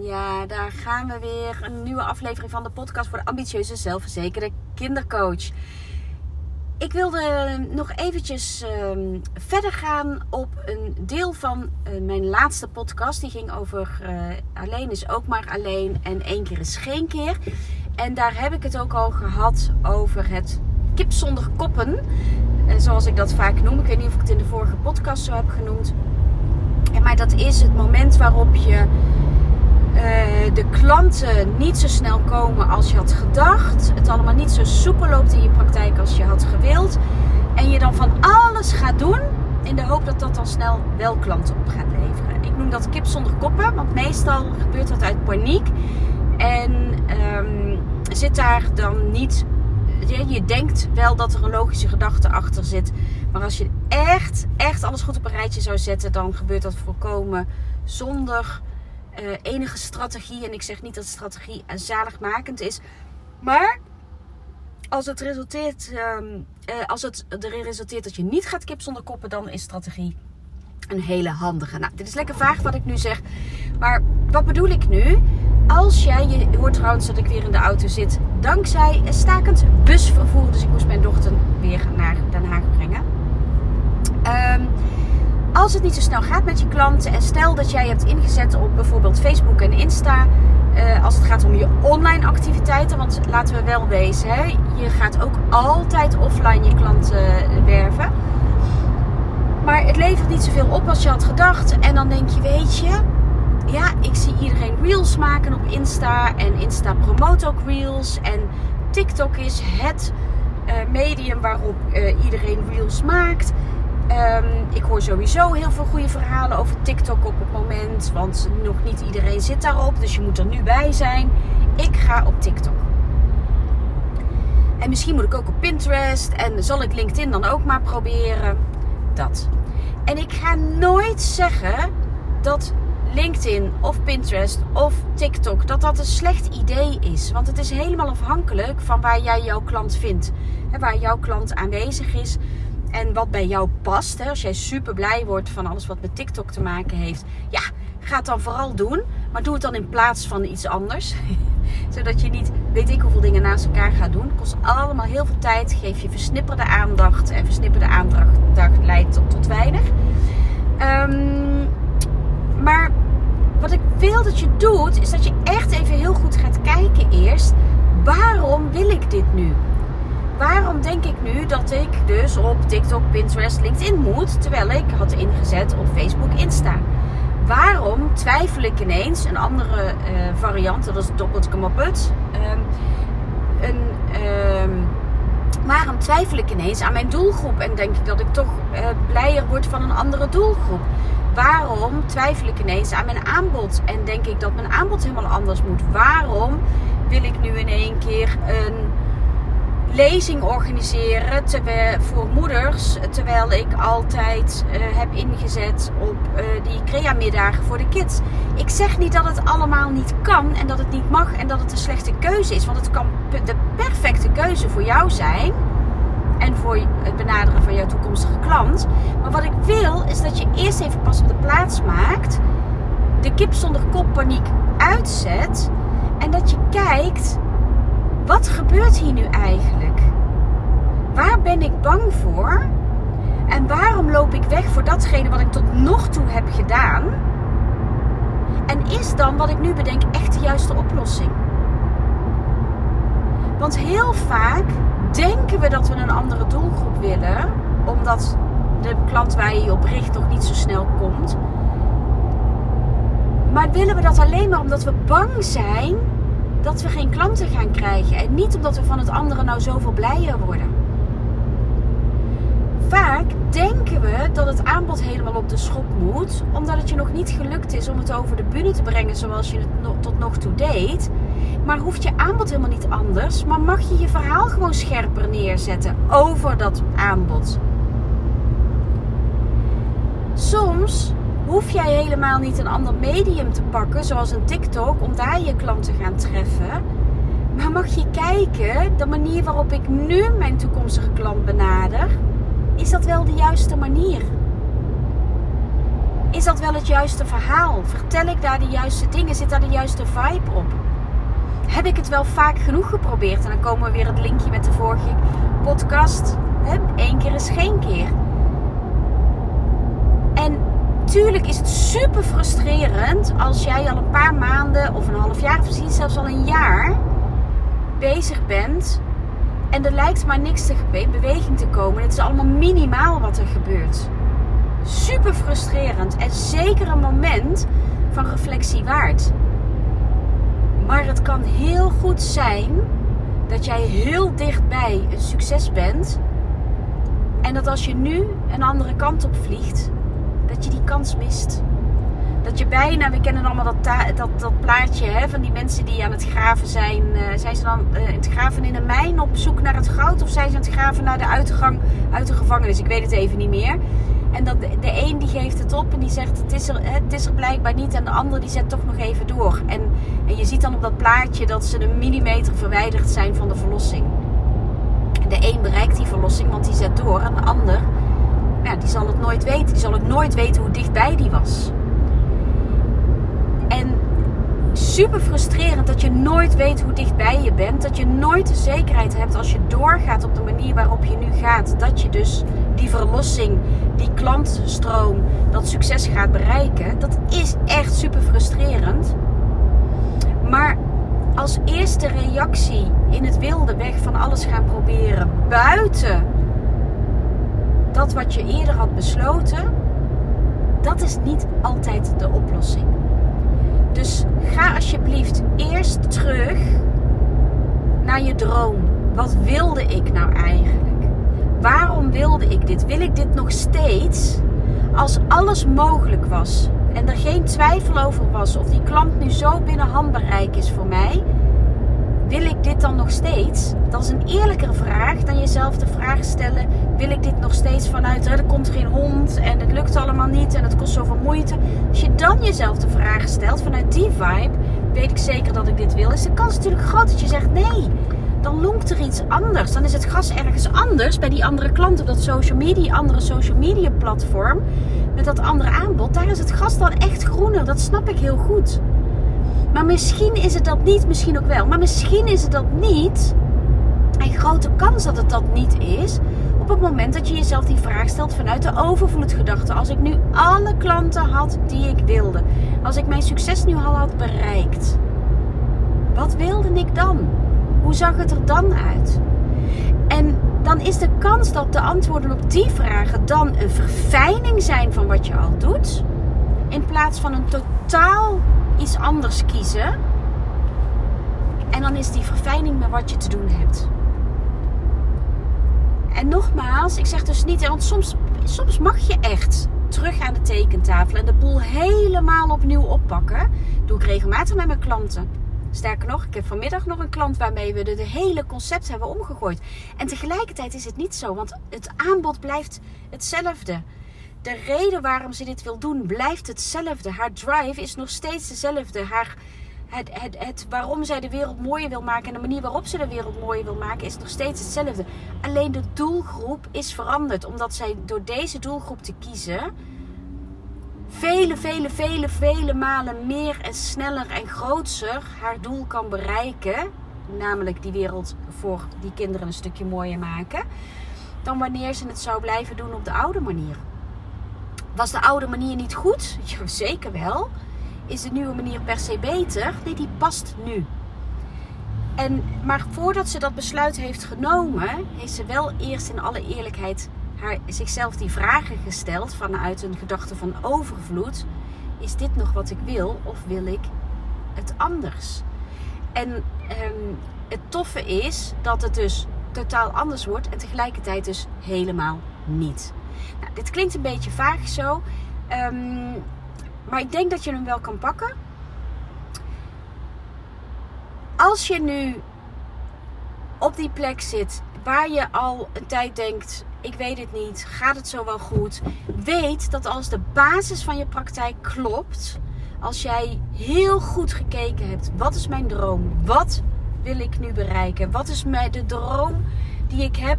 Ja, daar gaan we weer. Een nieuwe aflevering van de podcast voor de ambitieuze, zelfverzekerde kindercoach. Ik wilde nog eventjes ehm, verder gaan op een deel van eh, mijn laatste podcast. Die ging over eh, alleen is ook maar alleen en één keer is geen keer. En daar heb ik het ook al gehad over het kip zonder koppen. En zoals ik dat vaak noem. Ik weet niet of ik het in de vorige podcast zo heb genoemd. maar dat is het moment waarop je de klanten niet zo snel komen als je had gedacht. Het allemaal niet zo soepel loopt in je praktijk als je had gewild. En je dan van alles gaat doen in de hoop dat dat dan snel wel klanten op gaat leveren. Ik noem dat kip zonder koppen, want meestal gebeurt dat uit paniek. En um, zit daar dan niet. Je, je denkt wel dat er een logische gedachte achter zit. Maar als je echt, echt alles goed op een rijtje zou zetten, dan gebeurt dat voorkomen zonder uh, enige strategie. En ik zeg niet dat strategie zaligmakend is. Maar als het resulteert, um, uh, als het erin resulteert dat je niet gaat kip zonder koppen, dan is strategie een hele handige. Nou, dit is lekker vaag wat ik nu zeg. Maar wat bedoel ik nu? Als jij, je hoort trouwens dat ik weer in de auto zit, dankzij stakend busvervoer. Dus ik moest mijn dochter weer naar Den Haag brengen. Um, als het niet zo snel gaat met je klanten en stel dat jij hebt ingezet op bijvoorbeeld Facebook en Insta, uh, als het gaat om je online activiteiten, want laten we wel wezen, hè, je gaat ook altijd offline je klanten werven. Maar het levert niet zoveel op als je had gedacht. En dan denk je, weet je, ja, ik zie iedereen reels maken op Insta. En Insta promoot ook reels. En TikTok is het uh, medium waarop iedereen reels maakt. Um, ik hoor sowieso heel veel goede verhalen over TikTok op het moment. Want nog niet iedereen zit daarop. Dus je moet er nu bij zijn. Ik ga op TikTok. En misschien moet ik ook op Pinterest. En zal ik LinkedIn dan ook maar proberen. Dat. En ik ga nooit zeggen dat LinkedIn of Pinterest of TikTok dat dat een slecht idee is. Want het is helemaal afhankelijk van waar jij jouw klant vindt. Waar jouw klant aanwezig is en wat bij jou past. Hè, als jij super blij wordt van alles wat met TikTok te maken heeft. Ja, ga het dan vooral doen. Maar doe het dan in plaats van iets anders. Zodat je niet weet ik hoeveel dingen naast elkaar gaat doen. Het kost allemaal heel veel tijd. Geef je versnipperde aandacht. En versnipperde aandacht leidt tot, tot weinig. Um, maar wat ik wil dat je doet, is dat je echt even heel goed gaat kijken eerst. Waarom wil ik dit nu? Waarom denk ik nu dat ik dus op TikTok, Pinterest, LinkedIn moet, terwijl ik had ingezet op Facebook, Insta? Waarom twijfel ik ineens, een andere uh, variant, dat is doppelt um, een, um, waarom twijfel ik ineens aan mijn doelgroep en denk ik dat ik toch uh, blijer word van een andere doelgroep? Waarom twijfel ik ineens aan mijn aanbod en denk ik dat mijn aanbod helemaal anders moet? Waarom wil ik nu in één keer een lezing organiseren terwijl, voor moeders. Terwijl ik altijd uh, heb ingezet op uh, die crea-middagen voor de kids. Ik zeg niet dat het allemaal niet kan en dat het niet mag en dat het een slechte keuze is. Want het kan de perfecte keuze voor jou zijn. En voor het benaderen van jouw toekomstige klant. Maar wat ik wil is dat je eerst even pas op de plaats maakt. De kip zonder kop paniek uitzet. En dat je kijkt wat gebeurt hier nu eigenlijk? Waar ben ik bang voor? En waarom loop ik weg voor datgene wat ik tot nog toe heb gedaan? En is dan wat ik nu bedenk echt de juiste oplossing? Want heel vaak denken we dat we een andere doelgroep willen, omdat de klant waar je op richt nog niet zo snel komt. Maar willen we dat alleen maar omdat we bang zijn dat we geen klanten gaan krijgen. En niet omdat we van het andere nou zoveel blijer worden. Vaak denken we dat het aanbod helemaal op de schop moet, omdat het je nog niet gelukt is om het over de bühne te brengen zoals je het tot nog toe deed. Maar hoeft je aanbod helemaal niet anders, maar mag je je verhaal gewoon scherper neerzetten over dat aanbod. Soms hoef jij helemaal niet een ander medium te pakken, zoals een TikTok, om daar je klant te gaan treffen. Maar mag je kijken, de manier waarop ik nu mijn toekomstige klant benader, is dat wel de juiste manier? is dat wel het juiste verhaal? Vertel ik daar de juiste dingen? Zit daar de juiste vibe op? Heb ik het wel vaak genoeg geprobeerd? En dan komen we weer het linkje met de vorige podcast. Eén keer is geen keer. En tuurlijk is het super frustrerend als jij al een paar maanden of een half jaar, of misschien zelfs al een jaar bezig bent. En er lijkt maar niks te beweging te komen. Het is allemaal minimaal wat er gebeurt. Super frustrerend en zeker een moment van reflectie waard. Maar het kan heel goed zijn dat jij heel dichtbij een succes bent. En dat als je nu een andere kant op vliegt, dat je die kans mist. Dat je bijna, we kennen allemaal dat, dat, dat plaatje hè, van die mensen die aan het graven zijn. Uh, zijn ze dan uh, het graven in een mijn op zoek naar het goud? Of zijn ze aan het graven naar de uitgang uit de gevangenis? Ik weet het even niet meer. En dat de, de een die geeft het op en die zegt het is, er, het is er blijkbaar niet. En de ander die zet toch nog even door. En, en je ziet dan op dat plaatje dat ze een millimeter verwijderd zijn van de verlossing. De een bereikt die verlossing, want die zet door. En de ander, die zal het nooit weten. Die zal ook nooit weten hoe dichtbij die was. En super frustrerend dat je nooit weet hoe dichtbij je bent. Dat je nooit de zekerheid hebt als je doorgaat op de manier waarop je nu gaat. Dat je dus die verlossing, die klantstroom, dat succes gaat bereiken. Dat is echt super frustrerend. Maar als eerste reactie in het wilde weg van alles gaan proberen buiten dat wat je eerder had besloten, dat is niet altijd de oplossing. Dus ga alsjeblieft eerst terug naar je droom. Wat wilde ik nou eigenlijk? Waarom wilde ik dit? Wil ik dit nog steeds? Als alles mogelijk was en er geen twijfel over was of die klant nu zo binnen handbereik is voor mij, wil ik dit dan nog steeds? Dat is een eerlijkere vraag dan jezelf de vraag stellen: wil ik dit nog steeds vanuit er komt geen hond en het lukt allemaal niet en het kost zoveel moeite? Als je dan jezelf de vraag stelt vanuit die vibe, weet ik zeker dat ik dit wil, is de kans natuurlijk groot dat je zegt nee. Dan lonkt er iets anders. Dan is het gas ergens anders bij die andere klant op dat social media, andere social media platform. Met dat andere aanbod. Daar is het gas dan echt groener. Dat snap ik heel goed. Maar misschien is het dat niet, misschien ook wel. Maar misschien is het dat niet. En grote kans dat het dat niet is. Op het moment dat je jezelf die vraag stelt vanuit de overvloedgedachte. Als ik nu alle klanten had die ik wilde. Als ik mijn succes nu al had bereikt. Wat wilde ik dan? Hoe zag het er dan uit? En dan is de kans dat de antwoorden op die vragen dan een verfijning zijn van wat je al doet. In plaats van een totaal iets anders kiezen. En dan is die verfijning met wat je te doen hebt. En nogmaals, ik zeg dus niet, want soms, soms mag je echt terug aan de tekentafel en de boel helemaal opnieuw oppakken. Doe ik regelmatig met mijn klanten. Sterker nog, ik heb vanmiddag nog een klant waarmee we de, hele concept hebben omgegooid. En tegelijkertijd is het niet zo, want het aanbod blijft hetzelfde de reden waarom ze dit wil doen blijft hetzelfde. Haar drive is nog steeds dezelfde. Haar, het, het, het, waarom zij de wereld mooier wil maken en de manier waarop ze de wereld mooier wil maken is nog steeds hetzelfde. Alleen de doelgroep is veranderd. Omdat zij door deze doelgroep te kiezen vele, vele, vele, vele malen meer en sneller en grootser haar doel kan bereiken. Namelijk die wereld voor die kinderen een stukje mooier maken. Dan wanneer ze het zou blijven doen op de oude manier. Was de oude manier niet goed? Zeker wel. Is de nieuwe manier per se beter? Nee, die past nu. En, maar voordat ze dat besluit heeft genomen, heeft ze wel eerst in alle eerlijkheid haar, zichzelf die vragen gesteld vanuit een gedachte van overvloed. Is dit nog wat ik wil of wil ik het anders? En ehm, het toffe is dat het dus totaal anders wordt en tegelijkertijd dus helemaal niet. Nou, dit klinkt een beetje vaag zo. Ehm, maar ik denk dat je hem wel kan pakken. Als je nu op die plek zit waar je al een tijd denkt: ik weet het niet, gaat het zo wel goed? Weet dat als de basis van je praktijk klopt, als jij heel goed gekeken hebt: wat is mijn droom? Wat wil ik nu bereiken? Wat is de droom die ik heb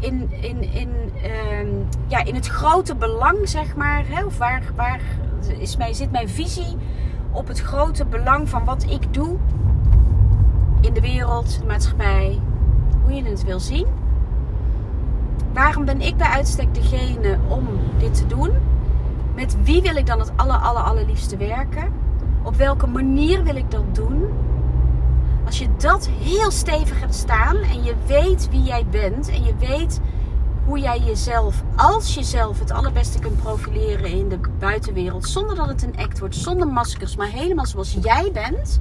in, in, in, ehm, ja, in het grote belang, zeg maar. Of waar, waar, is mijn, zit mijn visie op het grote belang van wat ik doe in de wereld, de maatschappij, hoe je het wil zien. Waarom ben ik bij uitstek degene om dit te doen? Met wie wil ik dan het aller, aller, allerliefste werken? Op welke manier wil ik dat doen? Als je dat heel stevig hebt staan en je weet wie jij bent en je weet hoe jij jezelf, als jezelf, het allerbeste kunt profileren in de buitenwereld, zonder dat het een act wordt, zonder maskers, maar helemaal zoals jij bent,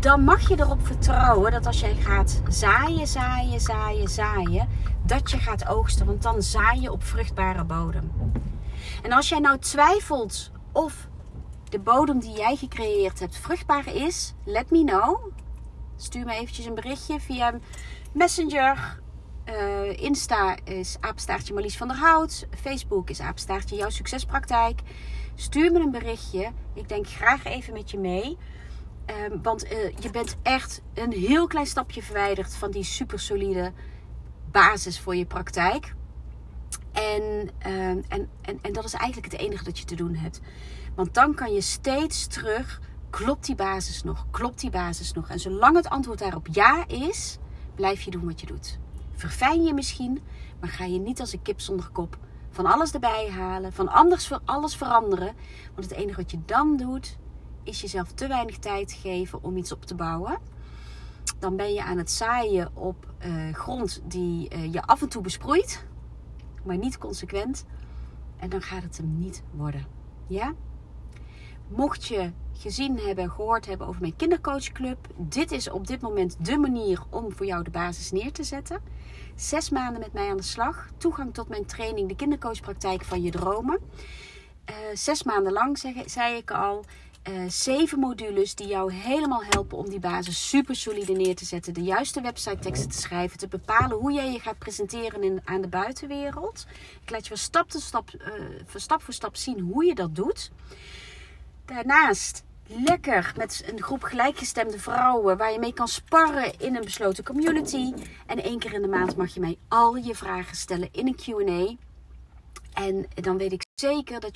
dan mag je erop vertrouwen dat als jij gaat zaaien, zaaien, zaaien, zaaien, dat je gaat oogsten. Want dan zaai je op vruchtbare bodem. En als jij nou twijfelt of de bodem die jij gecreëerd hebt vruchtbaar is, let me know. Stuur me eventjes een berichtje via Messenger. Uh, Insta is apenstaartje Marlies van der Hout. Facebook is apenstaartje jouw succespraktijk. Stuur me een berichtje. Ik denk graag even met je mee. Um, want uh, je bent echt een heel klein stapje verwijderd van die super solide basis voor je praktijk. En, uh, en, en, en dat is eigenlijk het enige dat je te doen hebt. Want dan kan je steeds terug. Klopt die basis nog? Klopt die basis nog? En zolang het antwoord daarop ja is, blijf je doen wat je doet. Verfijn je misschien, maar ga je niet als een kip zonder kop van alles erbij halen, van anders alles veranderen. Want het enige wat je dan doet, is jezelf te weinig tijd geven om iets op te bouwen. Dan ben je aan het zaaien op uh, grond die uh, je af en toe besproeit, maar niet consequent. En dan gaat het hem niet worden. Ja? Mocht je gezien hebben, gehoord hebben over mijn kindercoachclub, dit is op dit moment de manier om voor jou de basis neer te zetten. Zes maanden met mij aan de slag. Toegang tot mijn training, de kindercoachpraktijk van je dromen. Uh, zes maanden lang, zeg, zei ik al. Uh, zeven modules die jou helemaal helpen om die basis super solide neer te zetten. De juiste website teksten te schrijven. Te bepalen hoe jij je gaat presenteren in, aan de buitenwereld. Ik laat je van stap, stap, uh, van stap voor stap zien hoe je dat doet. Daarnaast lekker met een groep gelijkgestemde vrouwen waar je mee kan sparren in een besloten community. En één keer in de maand mag je mij al je vragen stellen in een QA. En dan weet ik zeker dat